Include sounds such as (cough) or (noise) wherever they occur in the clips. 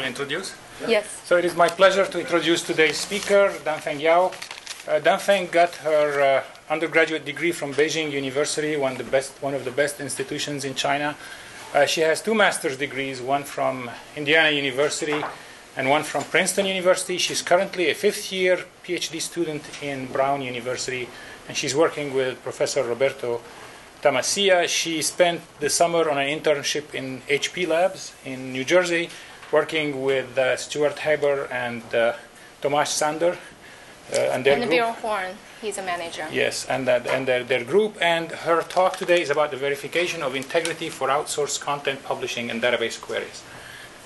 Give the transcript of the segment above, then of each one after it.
Will introduce. Yes. So it is my pleasure to introduce today's speaker, Danfeng Yao. Uh, Danfeng got her uh, undergraduate degree from Beijing University, one of the best, one of the best institutions in China. Uh, she has two master's degrees, one from Indiana University and one from Princeton University. She's currently a fifth year PhD student in Brown University, and she's working with Professor Roberto Tamassia. She spent the summer on an internship in HP Labs in New Jersey, working with uh, Stuart Haber and uh, Tomas Sander. Uh, and their And group. Bill Horne, he's a manager. Yes, and, that, and their, their group. And her talk today is about the verification of integrity for outsourced content publishing and database queries.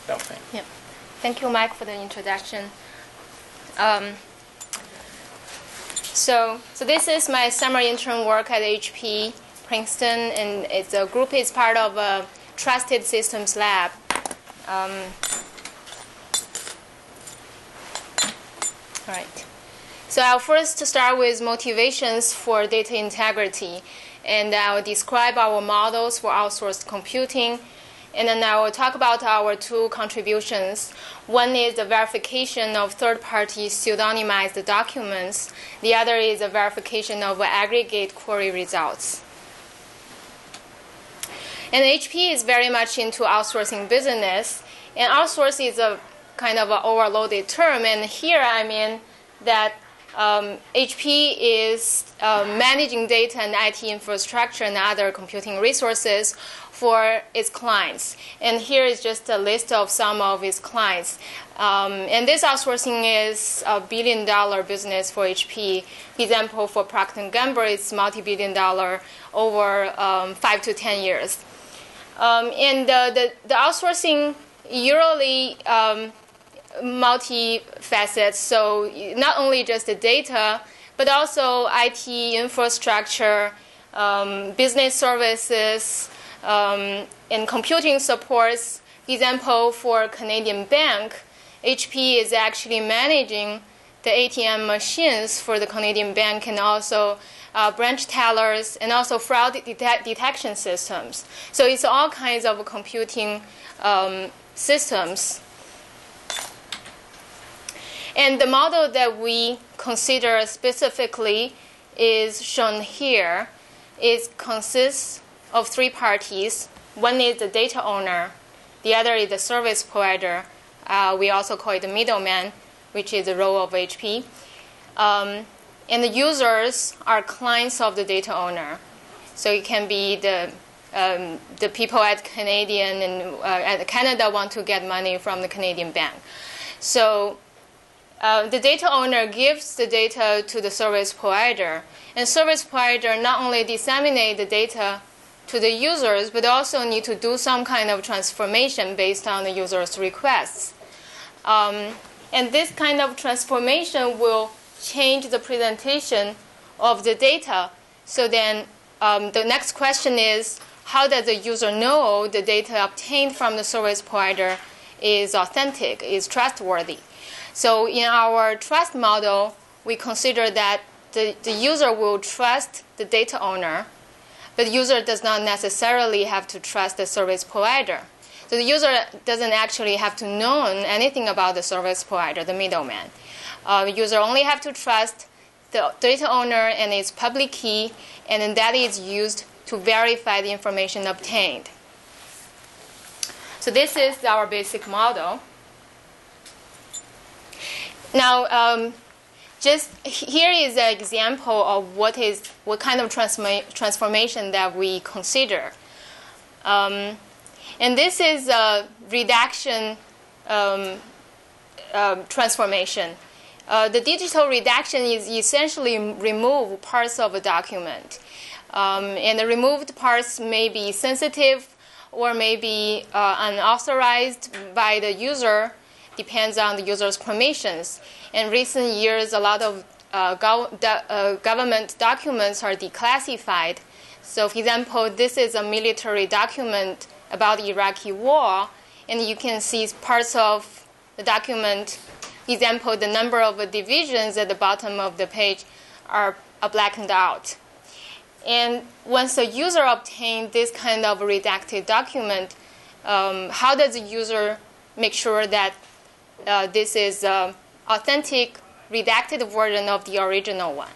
Delphine. Yeah. Thank you, Mike, for the introduction. Um, so, so this is my summer intern work at HP Princeton, and it's a group is part of a Trusted Systems Lab. Um, all right. So I'll first start with motivations for data integrity, and I'll describe our models for outsourced computing, and then I will talk about our two contributions. One is the verification of third-party pseudonymized documents. The other is the verification of aggregate query results. And HP is very much into outsourcing business, and outsource is a kind of an overloaded term. And here I mean that um, HP is uh, managing data and IT infrastructure and other computing resources for its clients. And here is just a list of some of its clients. Um, and this outsourcing is a billion dollar business for HP. Example for Procter & Gamble, it's multi-billion dollar over um, five to ten years. Um, and the, the, the outsourcing usually um, multifaceted. So not only just the data, but also IT infrastructure, um, business services, um, and computing supports. Example for Canadian Bank, HP is actually managing the ATM machines for the Canadian Bank and also uh, branch tellers and also fraud detect- detection systems. So it's all kinds of computing um, systems and the model that we consider specifically is shown here. It consists of three parties. One is the data owner, the other is the service provider. Uh, we also call it the middleman, which is the role of HP. Um, and the users are clients of the data owner. So it can be the um, the people at Canadian and uh, at Canada want to get money from the Canadian bank. So uh, the data owner gives the data to the service provider, and service provider not only disseminate the data to the users, but also need to do some kind of transformation based on the user's requests. Um, and this kind of transformation will change the presentation of the data. So then um, the next question is, how does the user know the data obtained from the service provider is authentic, is trustworthy? So in our trust model, we consider that the, the user will trust the data owner, but the user does not necessarily have to trust the service provider. So the user doesn't actually have to know anything about the service provider, the middleman. Uh, user only have to trust the data owner and its public key, and then that is used to verify the information obtained. So this is our basic model. Now, um, just here is an example of what is what kind of transforma- transformation that we consider. Um, and this is a redaction um, uh, transformation. Uh, the digital redaction is essentially remove parts of a document. Um, and the removed parts may be sensitive or may be uh, unauthorized by the user, depends on the user's permissions. In recent years, a lot of uh, gov- do- government documents are declassified. So, for example, this is a military document about the Iraqi war, and you can see parts of the document. Example, the number of divisions at the bottom of the page are, blackened out. And once the user obtains this kind of redacted document, um, how does the user make sure that uh, this is an authentic redacted version of the original one.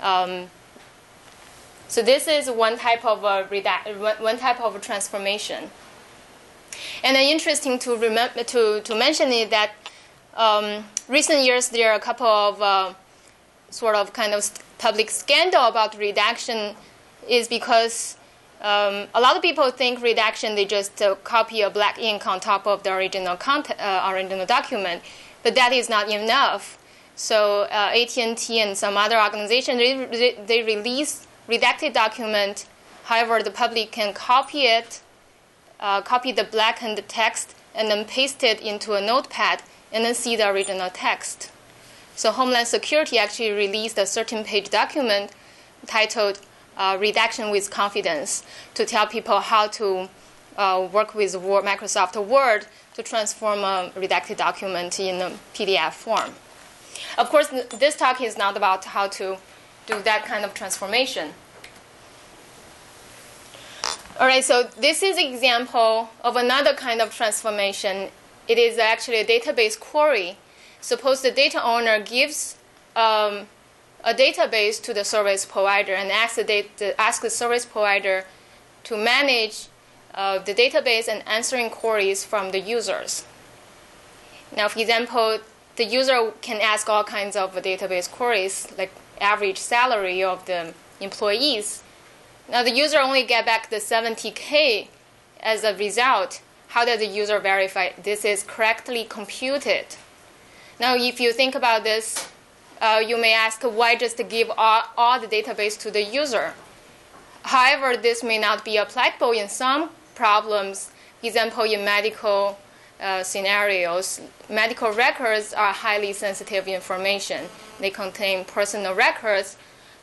Um, so this is one type of a redact, one type of transformation. And then interesting to remember to, to mention is that um, recent years there are a couple of uh, sort of kind of public scandal about redaction is because um, a lot of people think redaction they just uh, copy a black ink on top of the original content, uh, original document, but that is not enough. So uh, AT&T and some other organizations they, they release redacted document. However, the public can copy it, uh, copy the blackened text, and then paste it into a notepad and then see the original text. So Homeland Security actually released a 13-page document titled uh, "Redaction with Confidence" to tell people how to uh, work with Word, Microsoft Word to transform a redacted document in a PDF form. Of course, this talk is not about how to do that kind of transformation. All right, so this is an example of another kind of transformation. It is actually a database query. Suppose the data owner gives um, a database to the service provider and asks the, data, the service provider to manage uh, the database and answering queries from the users. Now, for example, the user can ask all kinds of database queries, like average salary of the employees. Now the user only get back the 70k as a result. How does the user verify this is correctly computed? Now, if you think about this, uh, you may ask why just give all, all the database to the user. However, this may not be applicable in some problems. Example, in medical uh, scenarios, medical records are highly sensitive information. They contain personal records.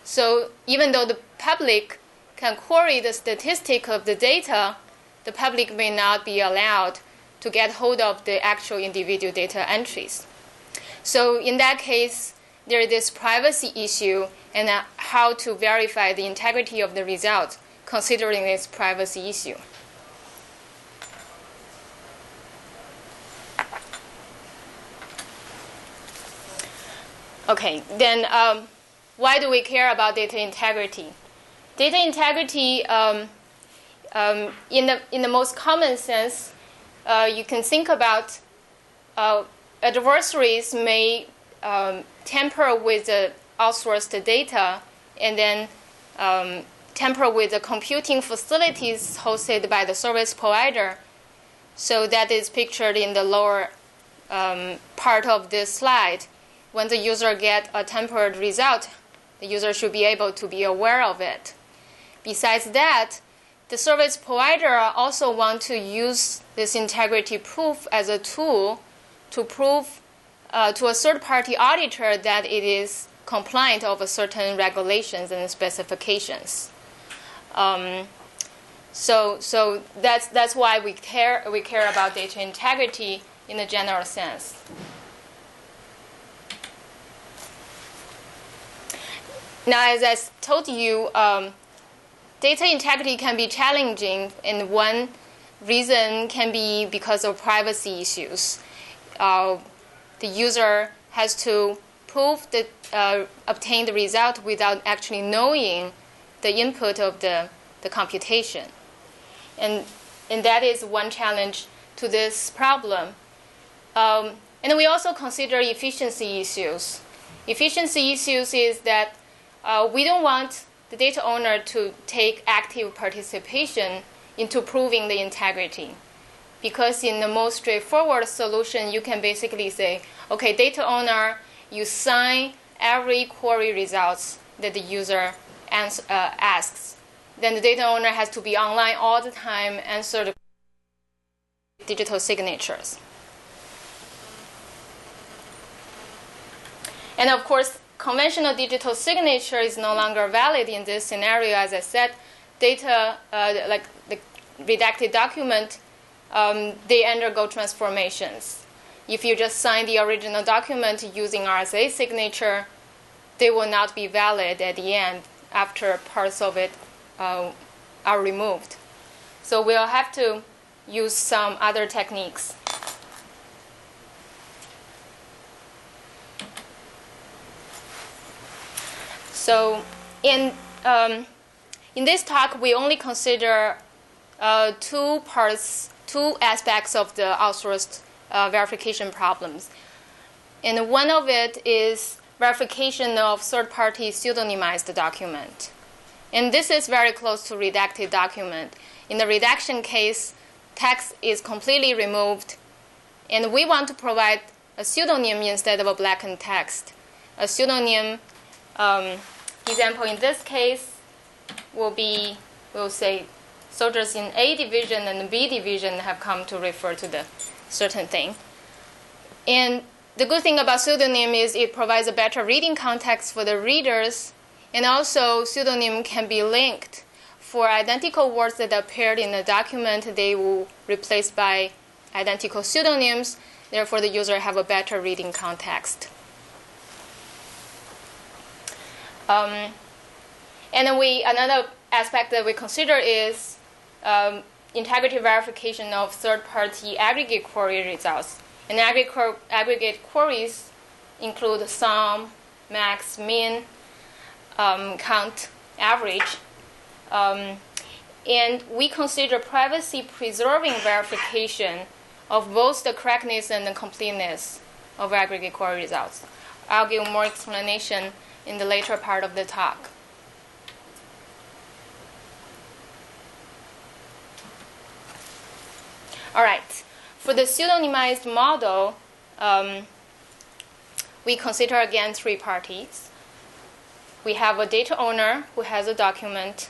So even though the public can query the statistic of the data, the public may not be allowed to get hold of the actual individual data entries. So in that case, there is this privacy issue and uh, how to verify the integrity of the result considering this privacy issue. Okay, then um, why do we care about data integrity? Data integrity, um, um, in, the, in the most common sense, uh, you can think about uh, adversaries may um, tamper with the outsourced data and then um, tamper with the computing facilities hosted by the service provider. So that is pictured in the lower um, part of this slide when the user gets a tampered result, the user should be able to be aware of it. Besides that, the service provider also want to use this integrity proof as a tool to prove uh, to a third-party auditor that it is compliant of certain regulations and specifications. Um, so, so that's that's why we care we care about data integrity in a general sense. Now, as I told you, um, data integrity can be challenging, and one reason can be because of privacy issues. Uh, the user has to prove the uh, obtain the result without actually knowing the input of the, the computation. And, and that is one challenge to this problem. Um, and we also consider efficiency issues. Efficiency issues is that uh, we don't want the data owner to take active participation into proving the integrity. Because in the most straightforward solution, you can basically say, okay, data owner, you sign every query results that the user ans- uh, asks. Then the data owner has to be online all the time, answer the digital signatures. And of course, conventional digital signature is no longer valid in this scenario. As I said, data uh, like the redacted document, um, they undergo transformations. If you just sign the original document using RSA signature, they will not be valid at the end after parts of it uh, are removed. So we'll have to use some other techniques So, in um, in this talk, we only consider uh, two parts, two aspects of the outsourced uh, verification problems, and one of it is verification of third-party pseudonymized document, and this is very close to redacted document. In the redaction case, text is completely removed, and we want to provide a pseudonym instead of a blackened text. A pseudonym um, example in this case will be, we'll say, soldiers in A division and B division have come to refer to the certain thing. And the good thing about pseudonym is it provides a better reading context for the readers, and also pseudonym can be linked. For identical words that appeared in the document, they will replace by identical pseudonyms. Therefore, the user have a better reading context. Um, and then we another aspect that we consider is um, integrity verification of third-party aggregate query results. And aggregate, aggregate queries include sum, max, min, um, count, average. Um, and we consider privacy preserving verification of both the correctness and the completeness of aggregate query results. I'll give more explanation in the later part of the talk. All right, for the pseudonymized model, um, we consider again three parties. We have a data owner who has a document,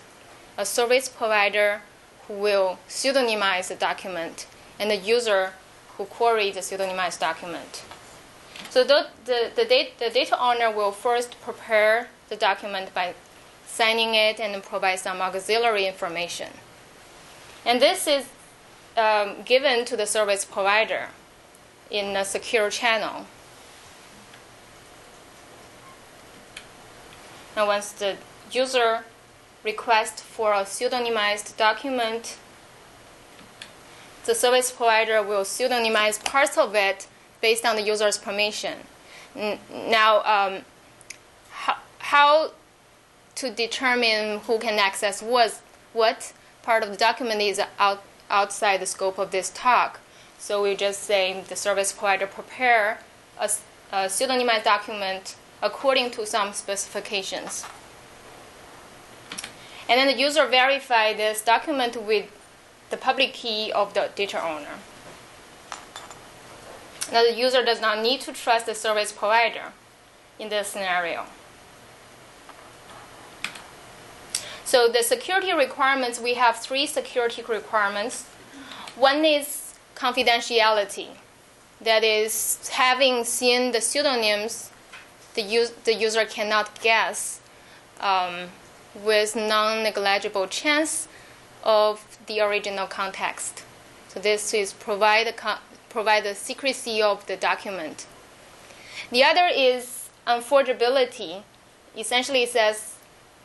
a service provider who will pseudonymize the document, and the user who queries the pseudonymized document. So the, the, the, date, the data owner will first prepare the document by signing it and provide some auxiliary information. And this is um, given to the service provider in a secure channel. Now, once the user requests for a pseudonymized document, the service provider will pseudonymize parts of it based on the user's permission. Now, um, how, how, to determine who can access what, what part of the document is out, outside the scope of this talk. So we just say the service provider prepare a, a pseudonymized document according to some specifications. And then the user verify this document with the public key of the data owner. Now, the user does not need to trust the service provider in this scenario. So, the security requirements we have three security requirements. One is confidentiality, that is, having seen the pseudonyms, the, use, the user cannot guess um, with non negligible chance of the original context. So, this is provide provide the secrecy of the document. The other is unforgeability. Essentially, it says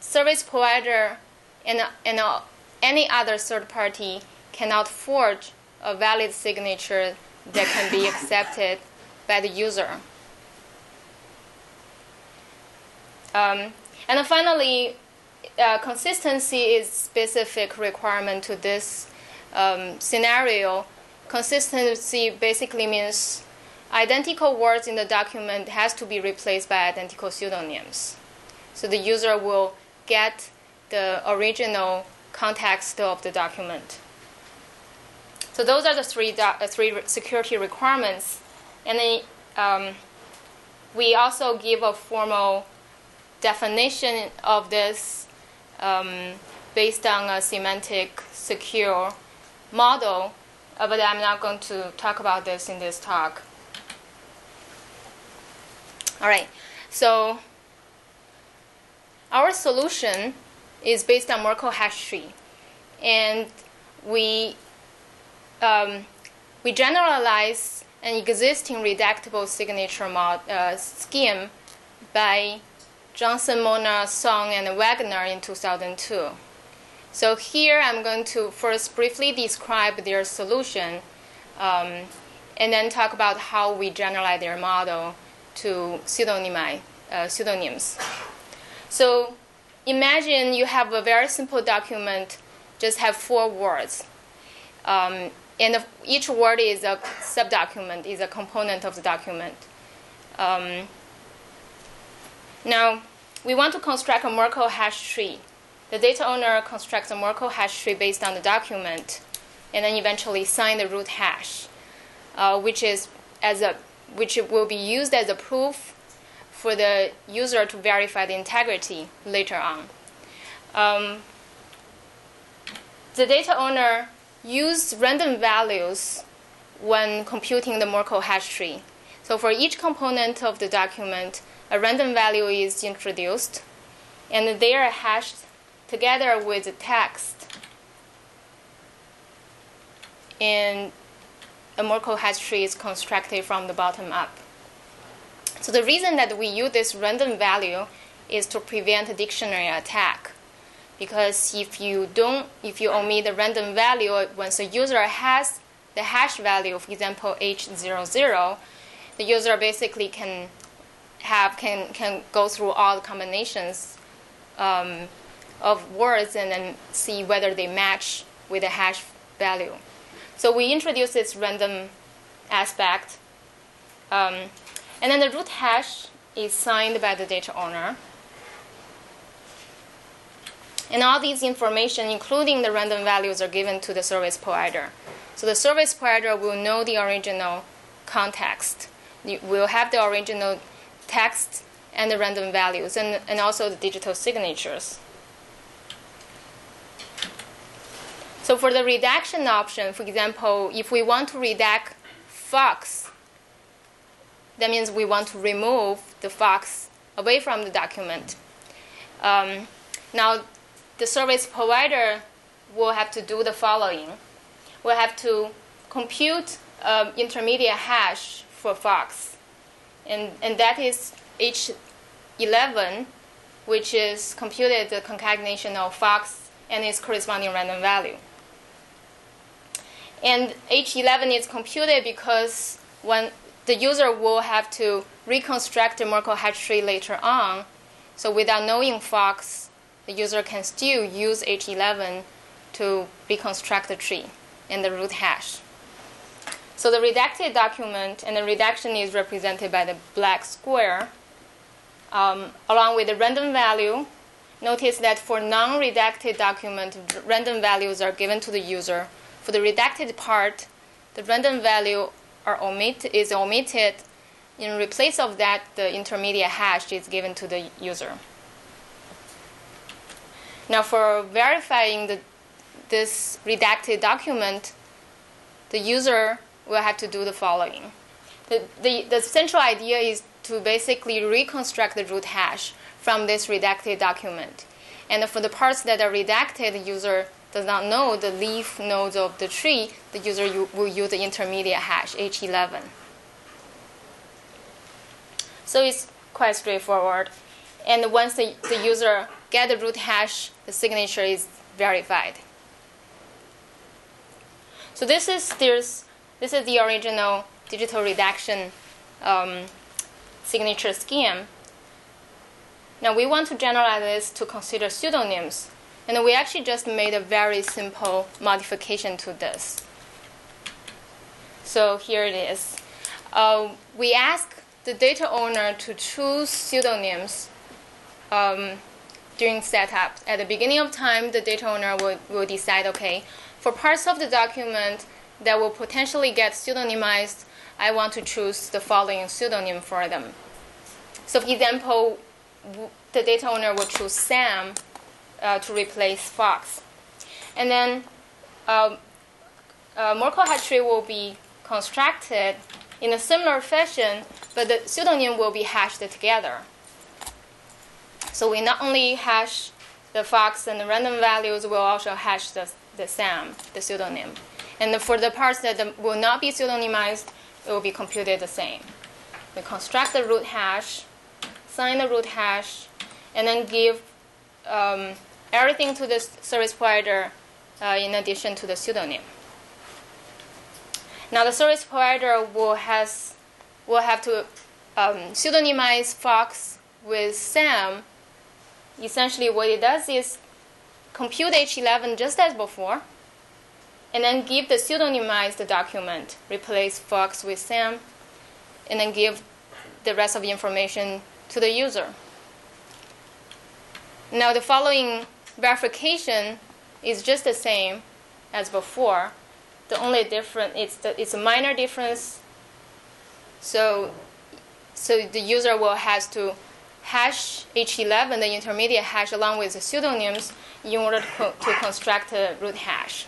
service provider and, and any other third party cannot forge a valid signature that can be (laughs) accepted by the user. Um, and finally, uh, consistency is specific requirement to this um, scenario Consistency basically means identical words in the document has to be replaced by identical pseudonyms. So the user will get the original context of the document. So those are the three, do- uh, three security requirements. And then um, we also give a formal definition of this um, based on a semantic secure model uh, but I'm not going to talk about this in this talk. All right, so our solution is based on Merkle hash tree, and we um, we generalize an existing redactable signature mod, uh, scheme by Johnson, Molnar, Song, and Wagner in 2002. So here I'm going to first briefly describe their solution um, and then talk about how we generalize their model to pseudonymize, uh, pseudonyms. So imagine you have a very simple document, just have four words. Um, and each word is a subdocument, is a component of the document. Um, now, we want to construct a Merkle hash tree. The data owner constructs a Merkle hash tree based on the document, and then eventually sign the root hash, uh, which is as a which will be used as a proof for the user to verify the integrity later on. Um, the data owner use random values when computing the Merkle hash tree. So for each component of the document, a random value is introduced, and they are hashed together with the text. And a Merkle hash tree is constructed from the bottom up. So the reason that we use this random value is to prevent a dictionary attack because if you don't if you omit the random value once the user has the hash value for example h00 the user basically can have can can go through all the combinations um, of words and then see whether they match with the hash value so we introduce this random aspect um, and then the root hash is signed by the data owner and all these information, including the random values, are given to the service provider. So the service provider will know the original context. You will have the original text and the random values, and, and also the digital signatures. So for the redaction option, for example, if we want to redact Fox, that means we want to remove the Fox away from the document. Um, now, the service provider will have to do the following. We'll have to compute um, intermediate hash for Fox, and, and that is H11, which is computed the concatenation of Fox and its corresponding random value. And H11 is computed because when the user will have to reconstruct the Merkle hash tree later on, so without knowing Fox, the user can still use H11 to reconstruct the tree and the root hash. So the redacted document and the redaction is represented by the black square um, along with the random value. Notice that for non-redacted document, random values are given to the user. For the redacted part, the random value omit, is omitted. In replace of that, the intermediate hash is given to the user. Now, for verifying the, this redacted document, the user will have to do the following. The, the, the central idea is to basically reconstruct the root hash from this redacted document. And for the parts that are redacted, the user does not know the leaf nodes of the tree, the user will use the intermediate hash, H11. So it's quite straightforward. And once the, the user get the root hash, the signature is verified. So this is there's this is the original digital redaction um, signature scheme. Now we want to generalize this to consider pseudonyms, and we actually just made a very simple modification to this. So here it is. Uh, we ask the data owner to choose pseudonyms um, during setup. At the beginning of time, the data owner will, will decide, okay, for parts of the document that will potentially get pseudonymized, I want to choose the following pseudonym for them. So, for example, the data owner will choose Sam uh, to replace Fox. And then um, uh, Merkle hash tree will be constructed in a similar fashion, but the pseudonym will be hashed together. So we not only hash the fox and the random values, we'll also hash the, the SAM, the pseudonym. And for the parts that will not be pseudonymized, it will be computed the same. We construct the root hash, sign the root hash, and then give um, everything to the service provider uh, in addition to the pseudonym. Now the service provider will has will have to um, pseudonymize Fox with Sam essentially what it does is compute H11 just as before, and then give the pseudonymized document, replace Fox with Sam, and then give the rest of the information to the user. Now the following verification is just the same as before. The only difference it's the, it's a minor difference. So so the user will has to hash H11, the intermediate hash, along with the pseudonyms in order to, co- to construct a root hash.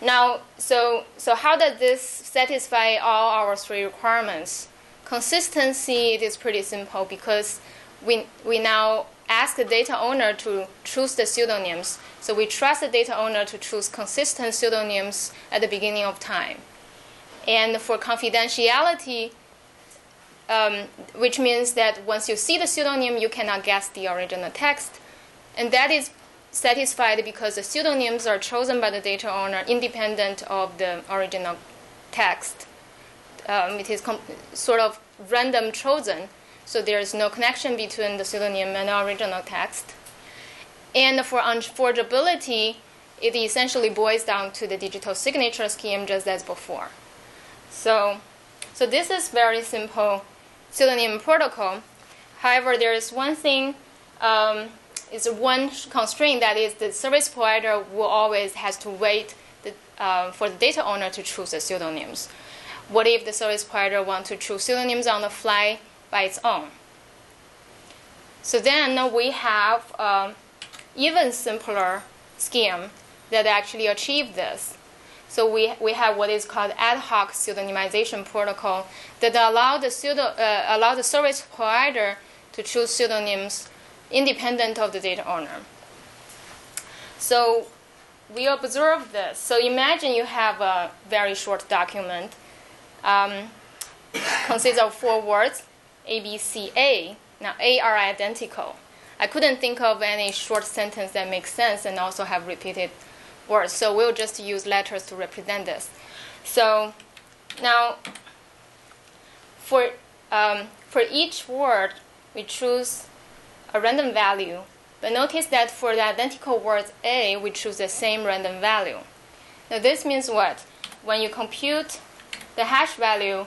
Now, so, so how does this satisfy all our three requirements? Consistency, it is pretty simple because we, we now ask the data owner to choose the pseudonyms. So we trust the data owner to choose consistent pseudonyms at the beginning of time. And for confidentiality, um, which means that once you see the pseudonym, you cannot guess the original text. And that is satisfied because the pseudonyms are chosen by the data owner independent of the original text. Um, it is com- sort of random chosen, so there is no connection between the pseudonym and the original text. And for unforgeability, it essentially boils down to the digital signature scheme just as before. So, so this is very simple pseudonym protocol. However, there is one thing, um, is one constraint that is the service provider will always has to wait the, uh, for the data owner to choose the pseudonyms. What if the service provider want to choose pseudonyms on the fly by its own? So then we have um, even simpler scheme that actually achieve this. So we, we have what is called ad hoc pseudonymization protocol that allow the, pseudo, uh, allow the service provider to choose pseudonyms independent of the data owner. So we observe this. So imagine you have a very short document, um, (coughs) consists of four words, A, B, C, A. Now A are identical. I couldn't think of any short sentence that makes sense and also have repeated words. So we'll just use letters to represent this. So now for, um, for each word, we choose a random value. But notice that for the identical word A, we choose the same random value. Now this means what? When you compute the hash value,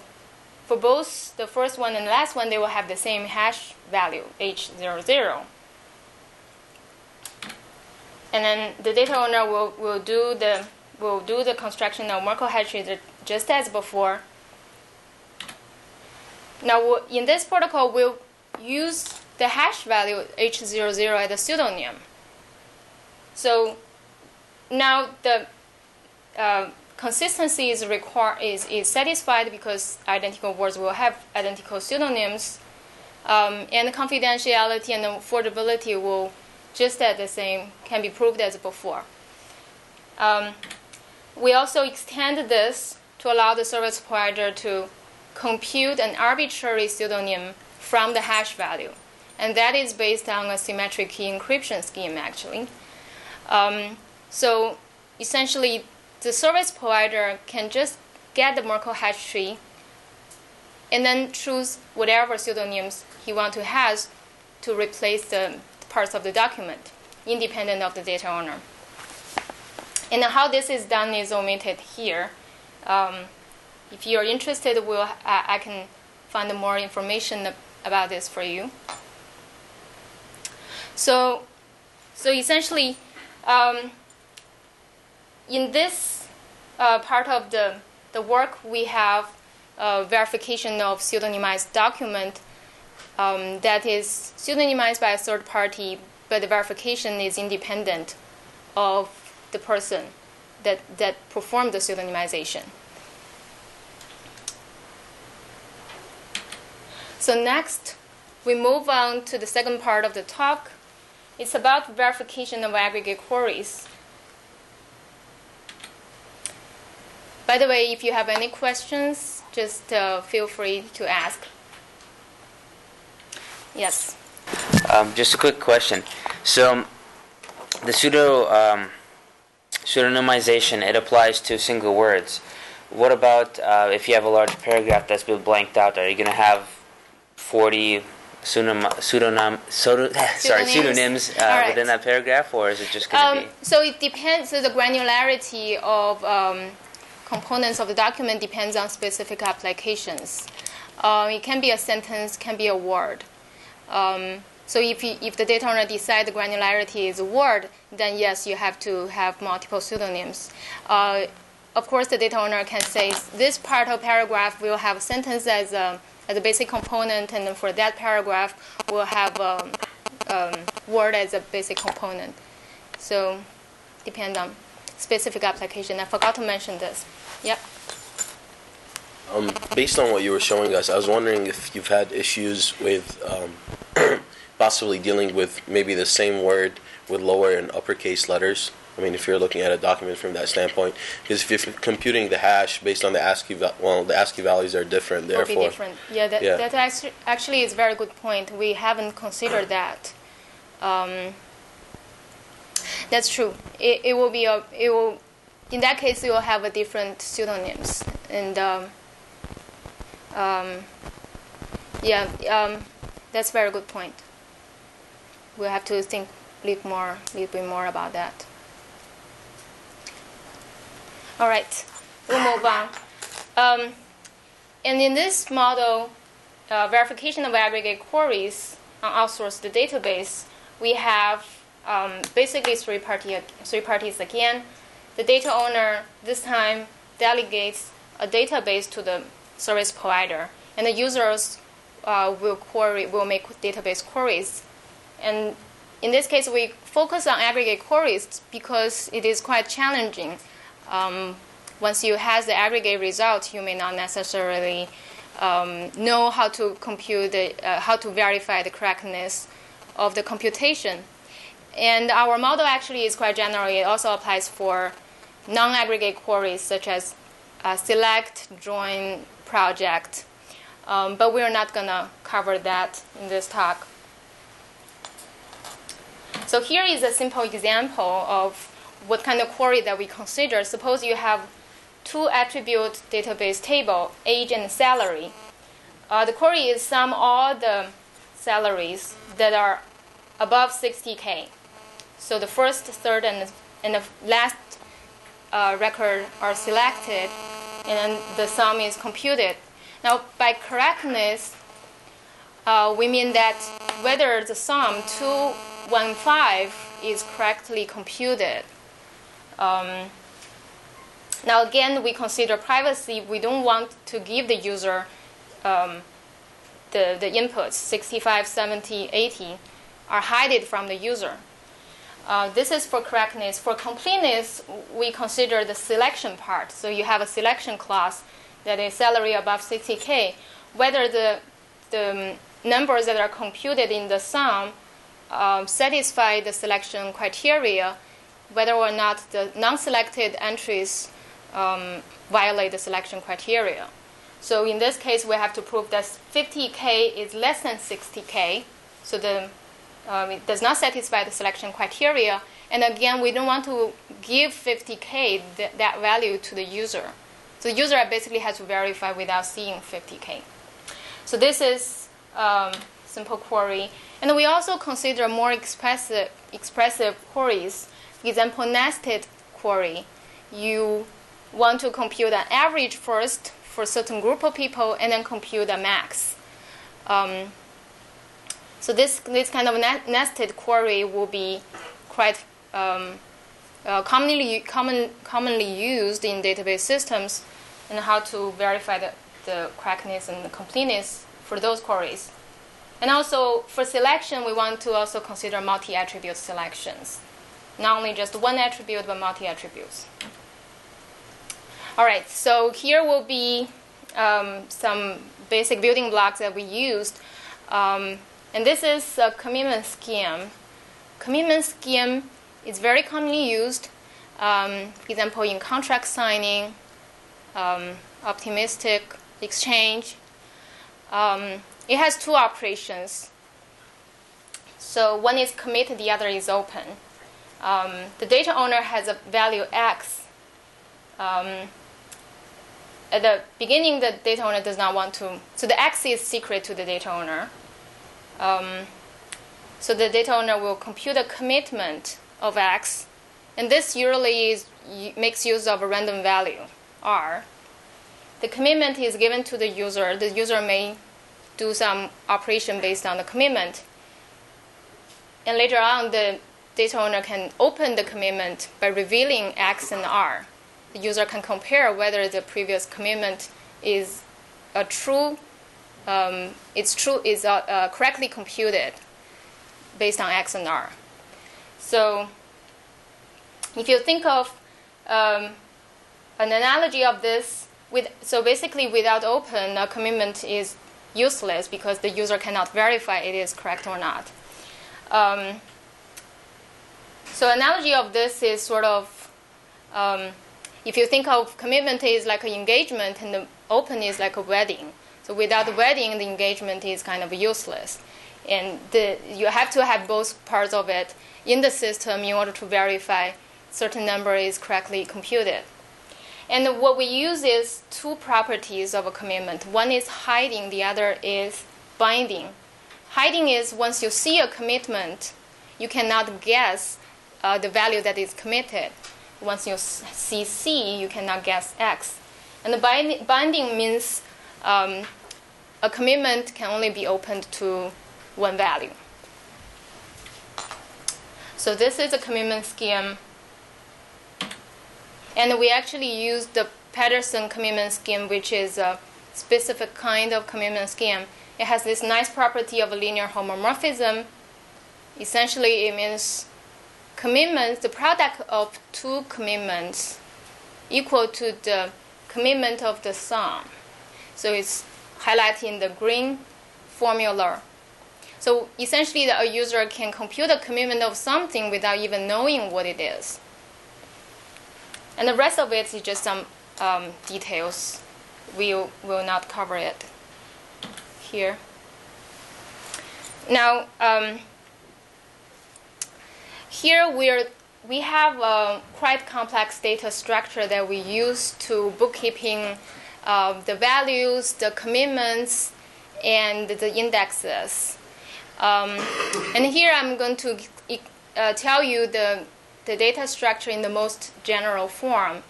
for both the first one and last one, they will have the same hash value, H00 and then the data owner will, will do the will do the construction of Merkle hash tree just as before. Now in this protocol, we'll use the hash value h00 as a pseudonym. So now the uh, consistency is, is, is satisfied because identical words will have identical pseudonyms, um, and confidentiality and unforgeability will just as the same, can be proved as before. Um, we also extend this to allow the service provider to compute an arbitrary pseudonym from the hash value. And that is based on a symmetric key encryption scheme, actually. Um, so essentially, the service provider can just get the Merkle hash tree and then choose whatever pseudonyms he wants to have to replace the parts of the document, independent of the data owner. And how this is done is omitted here. Um, if you're interested, we'll, I, I can find more information about this for you. So, so essentially, um, in this uh, part of the, the work, we have verification of pseudonymized document um, that is pseudonymized by a third party, but the verification is independent of the person that, that performed the pseudonymization. So next, we move on to the second part of the talk. It's about verification of aggregate queries. By the way, if you have any questions, just uh, feel free to ask. Yes. Um, just a quick question. So, the pseudo um, pseudonymization it applies to single words. What about uh, if you have a large paragraph that's been blanked out? Are you going to have 40 pseudonym, pseudonym, pseudo, (laughs) sorry, Pseudonyms. pseudonyms uh, right. within that paragraph, or is it just going to Um, so it depends. on the granularity of um, components of the document depends on specific applications. Uh, it can be a sentence, can be a word. Um, so if, you, if the data owner decide the granularity is a word, then yes, you have to have multiple pseudonyms. Uh, of course, the data owner can say this part of paragraph will have a sentence as a, as a basic component, and then for that paragraph, we'll have a um, word as a basic component. So, depend on specific application. I forgot to mention this. Yep. Um, based on what you were showing us, I was wondering if you've had issues with um, (clears throat) possibly dealing with maybe the same word with lower and uppercase letters. I mean, if you're looking at a document from that standpoint, because if you're computing the hash based on the ASCII, well, the ASCII values are different. Therefore, be different. Yeah, that, Yeah. that actually is a very good point. We haven't considered that. Um, that's true. It, it will be a it will in that case you will have a different pseudonyms and um, um, yeah um, that's a very good point. We'll have to think a little more little bit more about that. All right, we'll move on. Um, and in this model, uh, verification of aggregate queries on outsourced database, we have um, basically three, party, three parties again. The data owner this time delegates a database to the service provider, and the users uh, will query will make database queries. And in this case, we focus on aggregate queries because it is quite challenging. Um, once you have the aggregate result, you may not necessarily um, know how to compute, the, uh, how to verify the correctness of the computation. And our model actually is quite general. It also applies for non-aggregate queries such as uh, select, join, project. Um, but we're not going to cover that in this talk. So here is a simple example of what kind of query that we consider. Suppose you have two attribute database table, age and salary. Uh, the query is sum all the salaries that are above 60k. So the first, third, and, and the last uh, record are selected, and the sum is computed. Now, by correctness, uh, we mean that whether the sum 215 is correctly computed. Um, now, again, we consider privacy. We don't want to give the user um, the, the inputs 65, 70, 80 are hidden from the user. Uh, this is for correctness. For completeness, we consider the selection part. So you have a selection clause that is salary above 60k. Whether the, the numbers that are computed in the sum um, satisfy the selection criteria, whether or not the non-selected entries um, violate the selection criteria. So in this case, we have to prove that 50k is less than 60k. So the um, it does not satisfy the selection criteria. And again, we don't want to give 50k th- that value to the user. So the user basically has to verify without seeing 50k. So this is um, simple query. And we also consider more expressive, expressive queries. For example, nested query. You want to compute an average first for a certain group of people and then compute a max. Um, so this, this kind of ne- nested query will be quite um, uh, commonly, common, commonly used in database systems and how to verify the, the correctness and the completeness for those queries. And also for selection, we want to also consider multi-attribute selections. Not only just one attribute, but multi-attributes. All right, so here will be um, some basic building blocks that we used. Um, and this is a commitment scheme. Commitment scheme is very commonly used, um, for example, in contract signing, um, optimistic exchange. Um, it has two operations. So one is commit, the other is open. Um, the data owner has a value x. Um, at the beginning, the data owner does not want to. So the x is secret to the data owner. Um, so the data owner will compute a commitment of x, and this usually is, makes use of a random value r. The commitment is given to the user. The user may do some operation based on the commitment, and later on the data owner can open the commitment by revealing x and r. The user can compare whether the previous commitment is a true, um, it's true is uh, uh, correctly computed based on x and r. So if you think of um, an analogy of this, with, so basically without open, a commitment is useless because the user cannot verify it is correct or not. Um, so analogy of this is sort of, um, if you think of commitment is like an engagement and the open is like a wedding. So without the wedding, the engagement is kind of useless. And the, you have to have both parts of it in the system in order to verify certain number is correctly computed. And what we use is two properties of a commitment. One is hiding, the other is binding. Hiding is once you see a commitment, you cannot guess uh, the value that is committed. Once you see C, you cannot guess X. And the bind- binding means um, a commitment can only be opened to one value. So this is a commitment scheme. And we actually use the Pedersen commitment scheme, which is a specific kind of commitment scheme. It has this nice property of a linear homomorphism. Essentially, it means commitments, the product of two commitments equal to the commitment of the sum. So it's highlighted in the green formula. So essentially, a user can compute a commitment of something without even knowing what it is. And the rest of it is just some um, details. We will not cover it here. Now, um, here we're, we have a quite complex data structure that we use to bookkeeping the values, the commitments, and the indexes. Um, and here I'm going to uh, tell you the, the data structure in the most general form.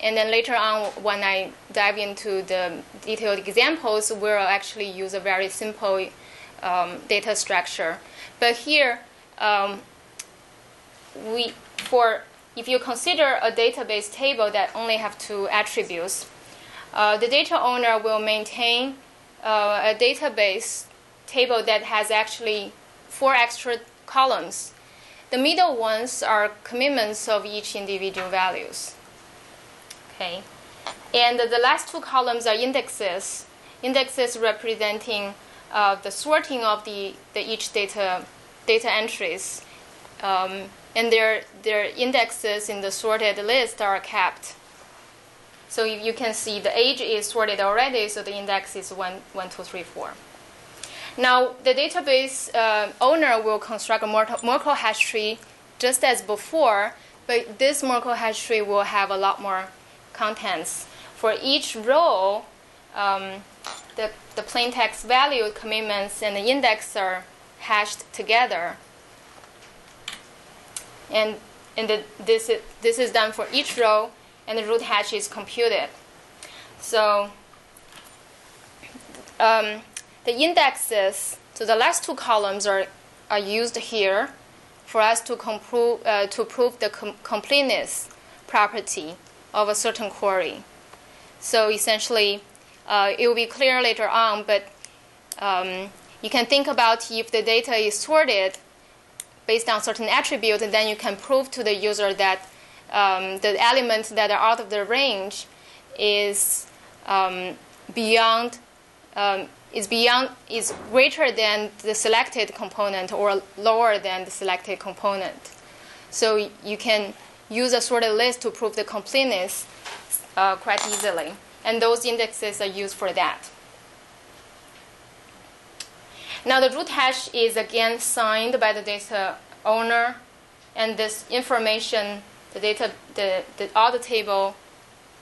And then later on, when I dive into the detailed examples, we'll actually use a very simple um, data structure. But here, um, we for if you consider a database table that only have two attributes, the data owner will maintain uh, a database table that has actually four extra columns. The middle ones are commitments of each individual values. Okay, and the last two columns are indexes. Indexes representing uh, the sorting of the, the each data data entries. Um, and their, their indexes in the sorted list are kept. So you can see the age is sorted already, so the index is 1, 1 2, 3, 4. Now, the database uh, owner will construct a Merkle hash tree just as before, but this Merkle hash tree will have a lot more contents. For each row, um, the, the plain text value commitments and the index are hashed together and, and the, this, is, this is done for each row, and the root hash is computed. So um, the indexes, so the last two columns are, are used here for us to, compro- uh, to prove the com- completeness property of a certain query. So essentially, uh, it will be clear later on, but um, you can think about if the data is sorted based on certain attributes, and then you can prove to the user that um, the elements that are out of the range is um, beyond um, is beyond is greater than the selected component or lower than the selected component. So you can use a sorted list to prove the completeness uh, quite easily, and those indexes are used for that. Now the root hash is again signed by the data owner, and this information, the data, the, the all the table,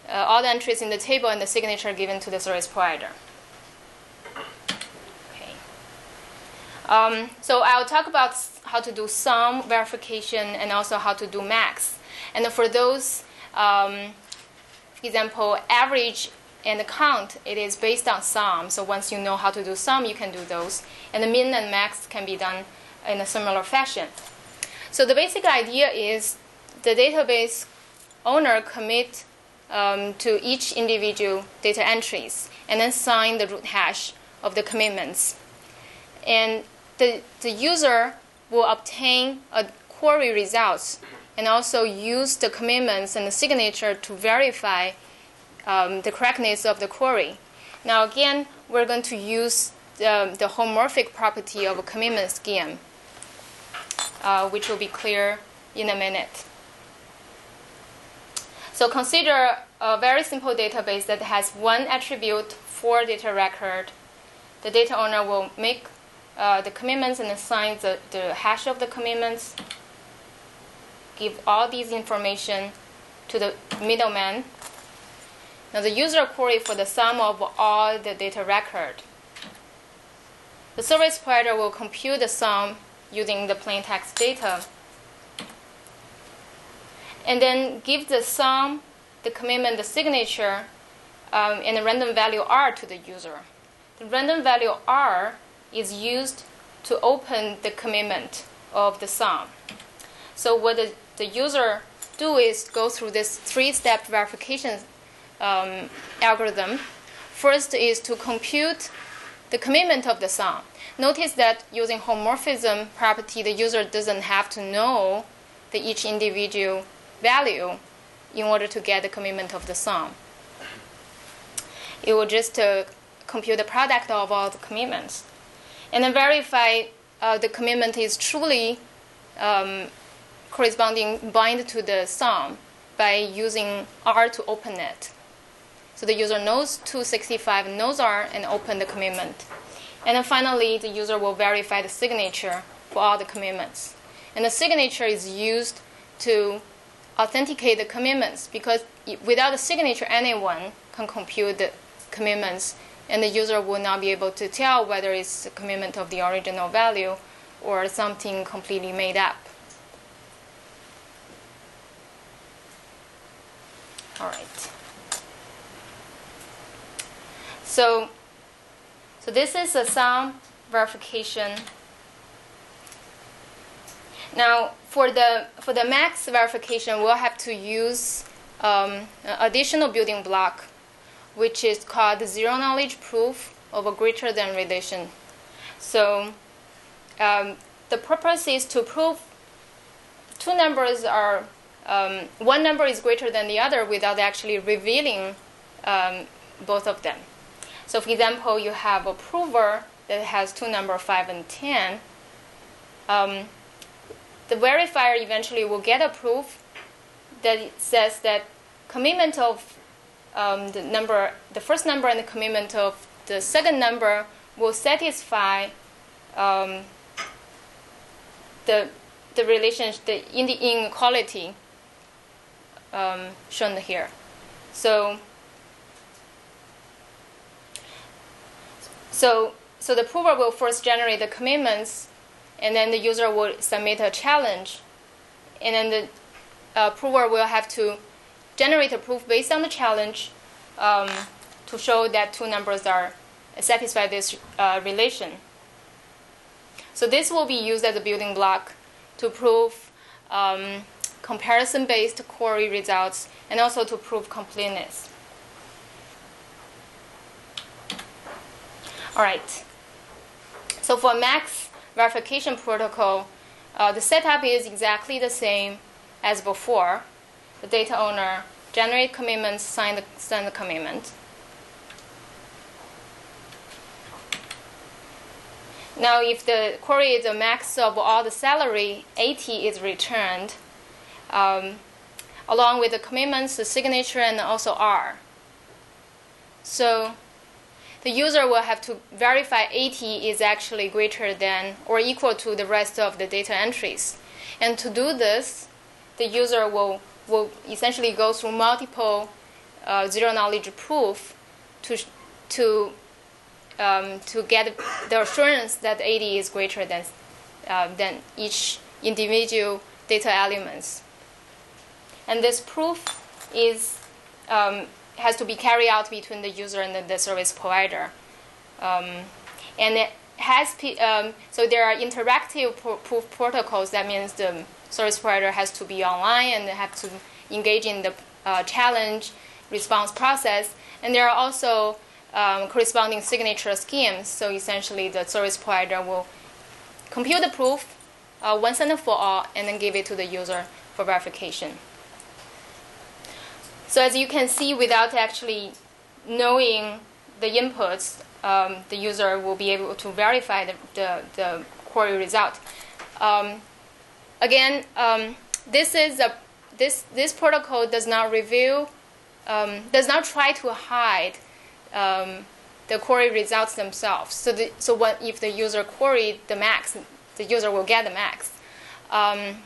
uh, all the entries in the table and the signature given to the service provider. Okay. Um, so I'll talk about how to do sum verification and also how to do max. And for those, um, for example, average and count, it is based on sum. So once you know how to do sum, you can do those. And the min and max can be done in a similar fashion. So the basic idea is the database owner commit um, to each individual data entries and then sign the root hash of the commitments. And the, the user will obtain a query results and also use the commitments and the signature to verify um, the correctness of the query. Now, again, we're going to use the, the homomorphic property of a commitment scheme, uh, which will be clear in a minute. So consider a very simple database that has one attribute, for data record. The data owner will make uh, the commitments and assign the, the hash of the commitments, give all these information to the middleman. Now the user query for the sum of all the data record. The service provider will compute the sum using the plain text data and then give the sum, the commitment, the signature, um, and the random value R to the user. The random value R is used to open the commitment of the sum. So what the, the user do is go through this three-step verification um, algorithm. First is to compute the commitment of the sum. Notice that using homomorphism property, the user doesn't have to know the each individual value in order to get the commitment of the sum. It will just uh, compute the product of all the commitments and then verify uh, the commitment is truly um, corresponding bind to the sum by using R to open it. So the user knows 265 knows R and open the commitment. And then finally, the user will verify the signature for all the commitments. And the signature is used to authenticate the commitments because without the signature, anyone can compute the commitments and the user will not be able to tell whether it's a commitment of the original value or something completely made up. All right. So, so this is a sum verification. Now, for the for the max verification, we'll have to use um, additional building block which is called zero knowledge proof of a greater than relation. So um, the purpose is to prove two numbers are um, one number is greater than the other without actually revealing um, both of them. So, for example, you have a prover that has two numbers, 5 and 10. The verifier eventually will get a proof that says that commitment of um, the number, the first number and the commitment of the second number will satisfy um, the the relationship, the in the inequality um, shown here. So, so, so the prover will first generate the commitments, and then the user will submit a challenge, and then the uh, prover will have to generate a proof based on the challenge um, to show that two numbers are satisfy this uh, relation. So this will be used as a building block to prove um, comparison-based query results and also to prove completeness. All right. So for max verification protocol, uh, the setup is exactly the same as before the data owner generate commitments, sign the, send the commitment. Now, if the query is a max of all the salary, 80 is returned, um, along with the commitments, the signature, and also R. So the user will have to verify 80 is actually greater than or equal to the rest of the data entries. And to do this, the user will will essentially go through multiple uh, zero knowledge proof to, to um, to get the assurance that 80 is greater than, uh, than each individual data elements. And this proof is, um, has to be carried out between the user and the, the service provider. Um, and it has, um, so there are interactive proof protocols. That means the service provider has to be online and have to engage in the uh, challenge response process. And there are also um, corresponding signature schemes. So essentially, the service provider will compute the proof uh, once and for all, and then give it to the user for verification. So as you can see, without actually knowing the inputs, um, the user will be able to verify the, the, the query result. Um, again, um, this is a this this protocol does not reveal um, does not try to hide um, the query results themselves. So, the, so what if the user queried the max, the user will get the max. Um,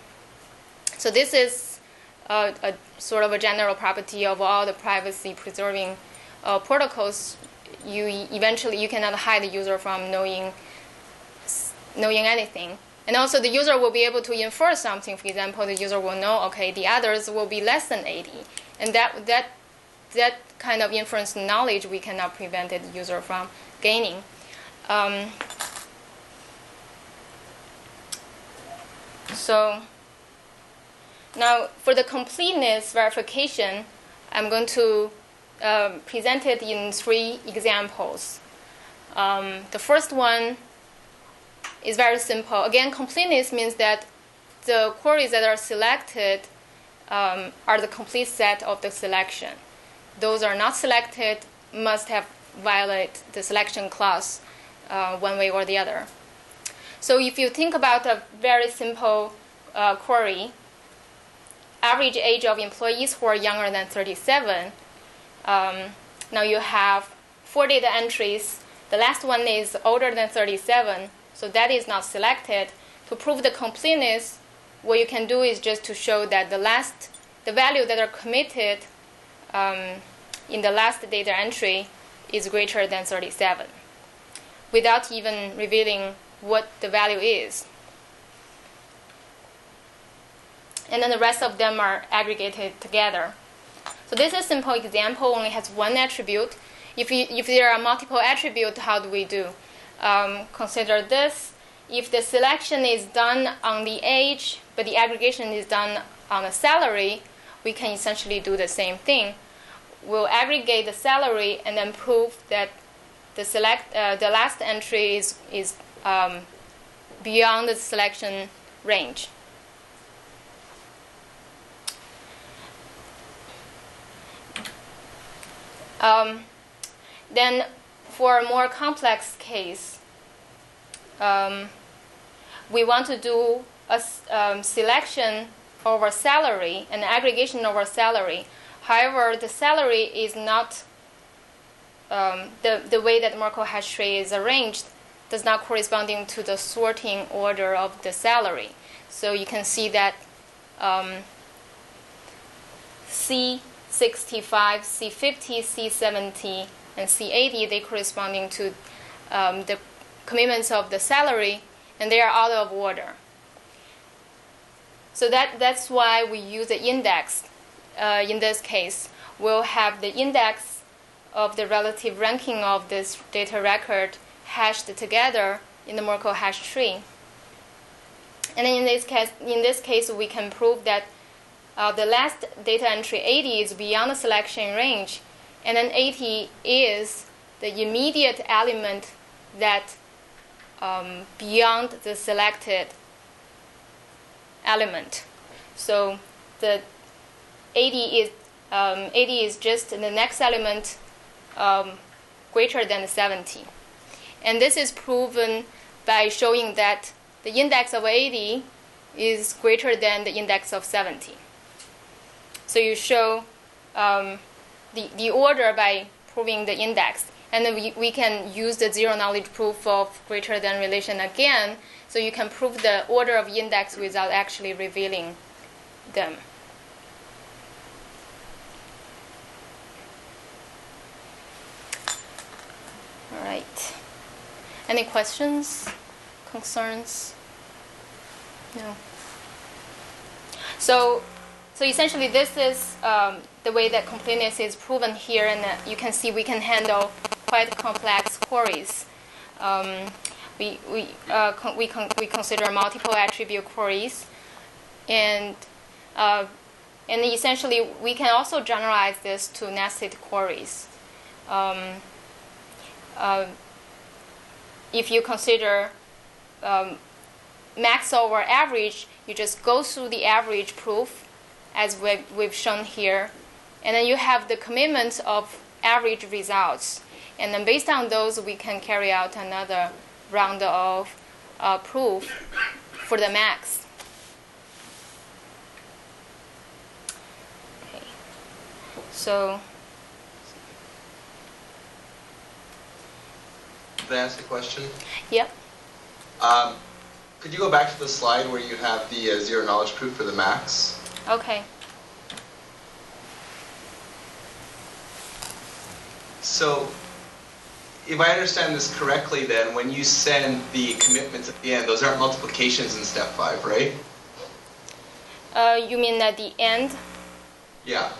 so this is a, a, sort of a general property of all the privacy preserving uh, protocols. You eventually you cannot hide the user from knowing knowing anything. And also the user will be able to infer something. For example, the user will know, okay, the others will be less than 80. And that, that that kind of inference knowledge we cannot prevent the user from gaining. Um, so now for the completeness verification, I'm going to um, present it in three examples. Um, the first one is very simple. Again, completeness means that the queries that are selected um, are the complete set of the selection those are not selected must have violate the selection clause uh, one way or the other. So if you think about a very simple uh, query, average age of employees who are younger than 37, um, now you have four data entries. The last one is older than 37, so that is not selected. To prove the completeness, what you can do is just to show that the last, the value that are committed um, in the last data entry is greater than 37 without even revealing what the value is. And then the rest of them are aggregated together. So this is a simple example, only has one attribute. If, you, if there are multiple attributes, how do we do? Um, consider this. If the selection is done on the age, but the aggregation is done on the salary, we can essentially do the same thing. We'll aggregate the salary and then prove that the select uh, the last entry is is um, beyond the selection range. Um, then, for a more complex case, um, we want to do a um, selection over salary and aggregation over salary. However, the salary is not um, the the way that Merkle hash tree is arranged does not corresponding to the sorting order of the salary. So you can see that um, C65, C50, C70, and C80 they corresponding to um, the commitments of the salary, and they are out of order. So that, that's why we use the index. Uh, in this case, we'll have the index of the relative ranking of this data record hashed together in the Merkle hash tree. And in this case, in this case, we can prove that uh, the last data entry 80 is beyond the selection range, and then 80 is the immediate element that um, beyond the selected element. So the 80 is um, 80 is just the next element um, greater than 70. And this is proven by showing that the index of 80 is greater than the index of 70. So you show um, the, the order by proving the index. And then we, we can use the zero knowledge proof of greater than relation again so you can prove the order of index without actually revealing them. All right. Any questions, concerns? No. So, so essentially, this is um, the way that completeness is proven here, and uh, you can see we can handle quite complex queries. Um, we we uh, con- we, con- we consider multiple attribute queries, and uh, and essentially we can also generalize this to nested queries. Um, uh, if you consider um, max over average, you just go through the average proof as we've, we've shown here, and then you have the commitment of average results. And then based on those, we can carry out another round of uh, proof for the max. Okay. So Can I ask a question? Yep. Um, could you go back to the slide where you have the uh, zero knowledge proof for the max? Okay. So, if I understand this correctly, then when you send the commitments at the end, those aren't multiplications in step five, right? Uh, you mean at the end? Yeah.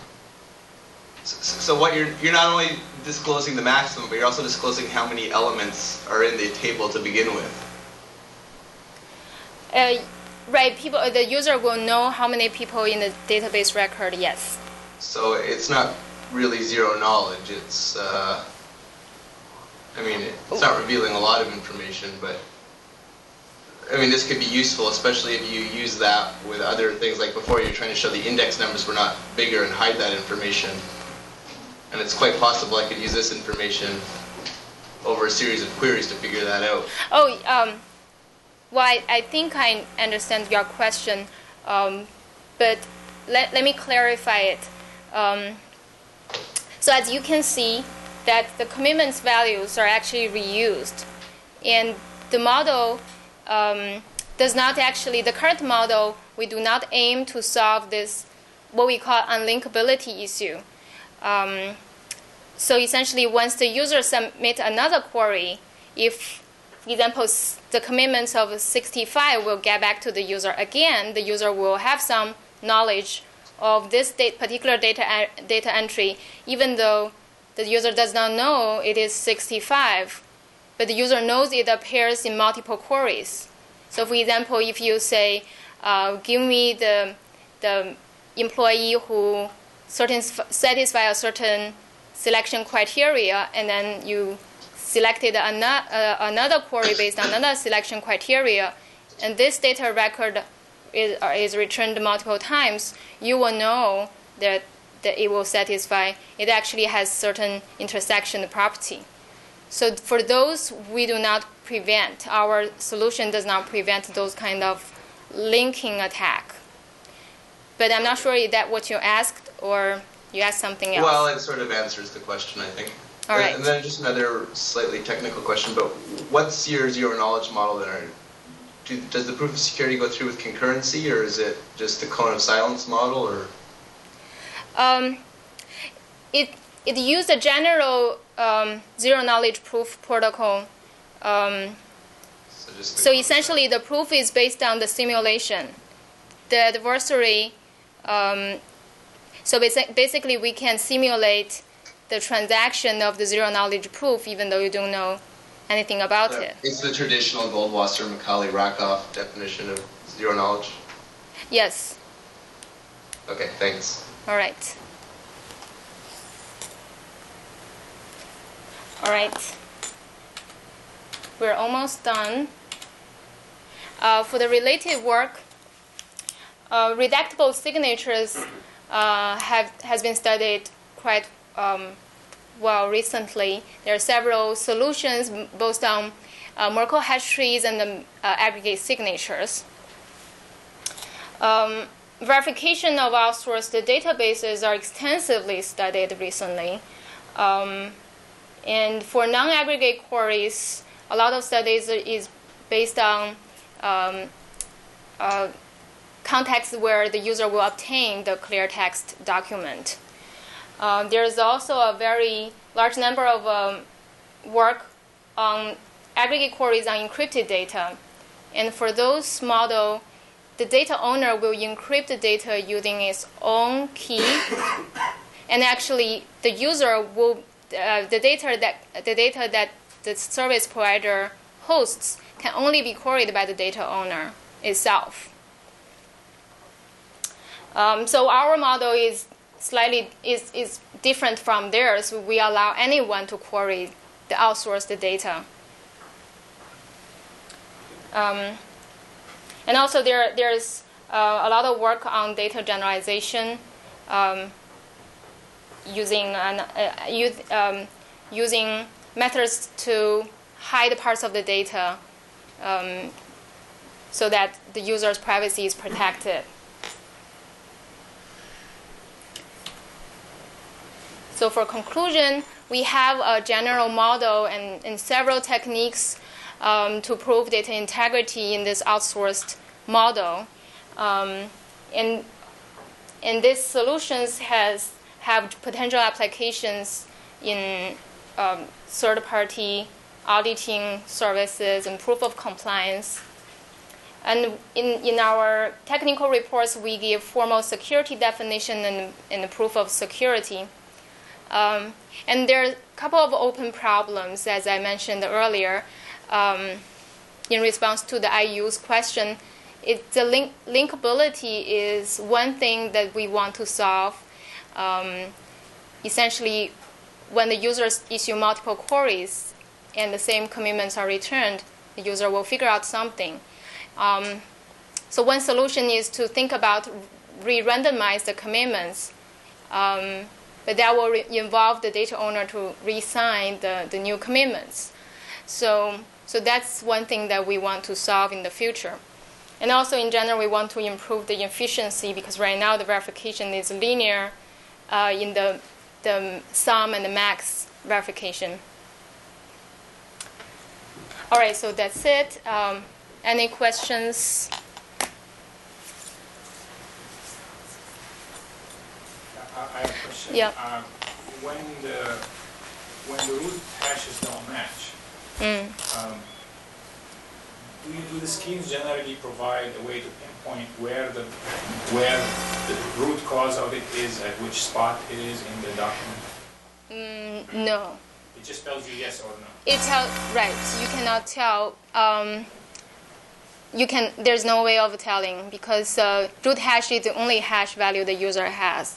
So, so what you're you're not only disclosing the maximum, but you're also disclosing how many elements are in the table to begin with. Uh, right. People, the user will know how many people in the database record. Yes. So it's not really zero knowledge. It's, uh, I mean, it's not revealing a lot of information, but I mean, this could be useful, especially if you use that with other things. Like before, you're trying to show the index numbers were not bigger and hide that information. And it's quite possible I could use this information over a series of queries to figure that out. Oh, um, well, I, I think I understand your question, um, but let, let me clarify it. Um, so as you can see, that the commitments values are actually reused, and the model um, does not actually. The current model we do not aim to solve this what we call unlinkability issue. Um, so essentially, once the user submit another query, if example, the commitments of 65 will get back to the user again, the user will have some knowledge of this particular data, data entry, even though the user does not know it is 65, but the user knows it appears in multiple queries. So, for example, if you say, uh, give me the, the employee who certain, satisfy a certain selection criteria, and then you selected another, uh, another query based on another selection criteria, and this data record is, uh, is returned multiple times, you will know that, that it will satisfy, it actually has certain intersection property. So for those, we do not prevent, our solution does not prevent those kind of linking attack. But I'm not sure if that what you asked or you asked something else. Well, it sort of answers the question, I think. All right. And then just another slightly technical question, but what's your zero knowledge model then? Do, does the proof of security go through with concurrency, or is it just the cone of silence model, or? Um, it it used a general um, zero knowledge proof protocol. Um, So, just so essentially, the proof is based on the simulation. The adversary. Um, so basi- basically, we can simulate the transaction of the zero knowledge proof, even though you don't know anything about it. It's the traditional Goldwasser, Micali, Rackoff definition of zero knowledge. Yes. Okay, thanks. All right. All right. We're almost done. Uh, for the related work, uh, redactable signatures uh, have has been studied quite um, well recently. There are several solutions based on uh, Merkle hash trees and the uh, aggregate signatures. Um, verification of outsourced databases are extensively studied recently. Um, and for non-aggregate queries, a lot of studies is based on um, uh, context where the user will obtain the clear text document. Um, there is also a very large number of um, work on aggregate queries on encrypted data. And for those model, the data owner will encrypt the data using its own key. (coughs) and actually, the user will uh, the data that the data that the service provider hosts can only be queried by the data owner itself. Um, so our model is slightly is, is different from theirs. We allow anyone to query the outsourced data. Um, and also there there's uh, a lot of work on data generalization um, using an, uh, use, um, using methods to hide parts of the data um, so that the user's privacy is protected. So for conclusion, we have a general model and, and several techniques um, to prove data integrity in this outsourced model. Um, and, and these solutions has have potential applications in um, third-party auditing services and proof of compliance. And in, in our technical reports, we give formal security definition and, and proof of security. Um, and there are a couple of open problems, as I mentioned earlier. Um, in response to the IU's question, it, the link, linkability is one thing that we want to solve. Um, essentially, when the users issue multiple queries and the same commitments are returned, the user will figure out something. Um, so one solution is to think about re-randomize the commitments. Um, but that will re- involve the data owner to re-sign the, the new commitments. So, so that's one thing that we want to solve in the future. And also, in general, we want to improve the efficiency because right now the verification is linear uh, in the, the sum and the max verification. All right, so that's it. Um, any questions? I have a question. Yeah. Um, When the, when the root hashes don't match, Mm. um, do you- do the schemes generally provide a way to pinpoint where the, where the root cause of it is, at which spot it is in the document? Mm, no. It just tells you yes or no. It tell right. You cannot tell. Um, you can. There's no way of telling because uh, root hash is the only hash value the user has.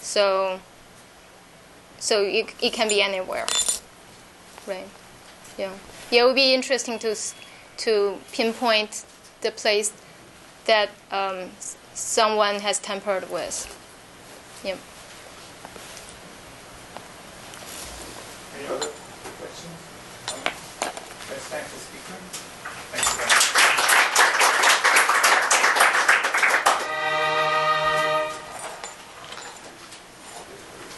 So. So it, it can be anywhere. Right. Yeah. Yeah. It would be interesting to to pinpoint the place that um, someone has tampered with. Yeah. Any other questions? No?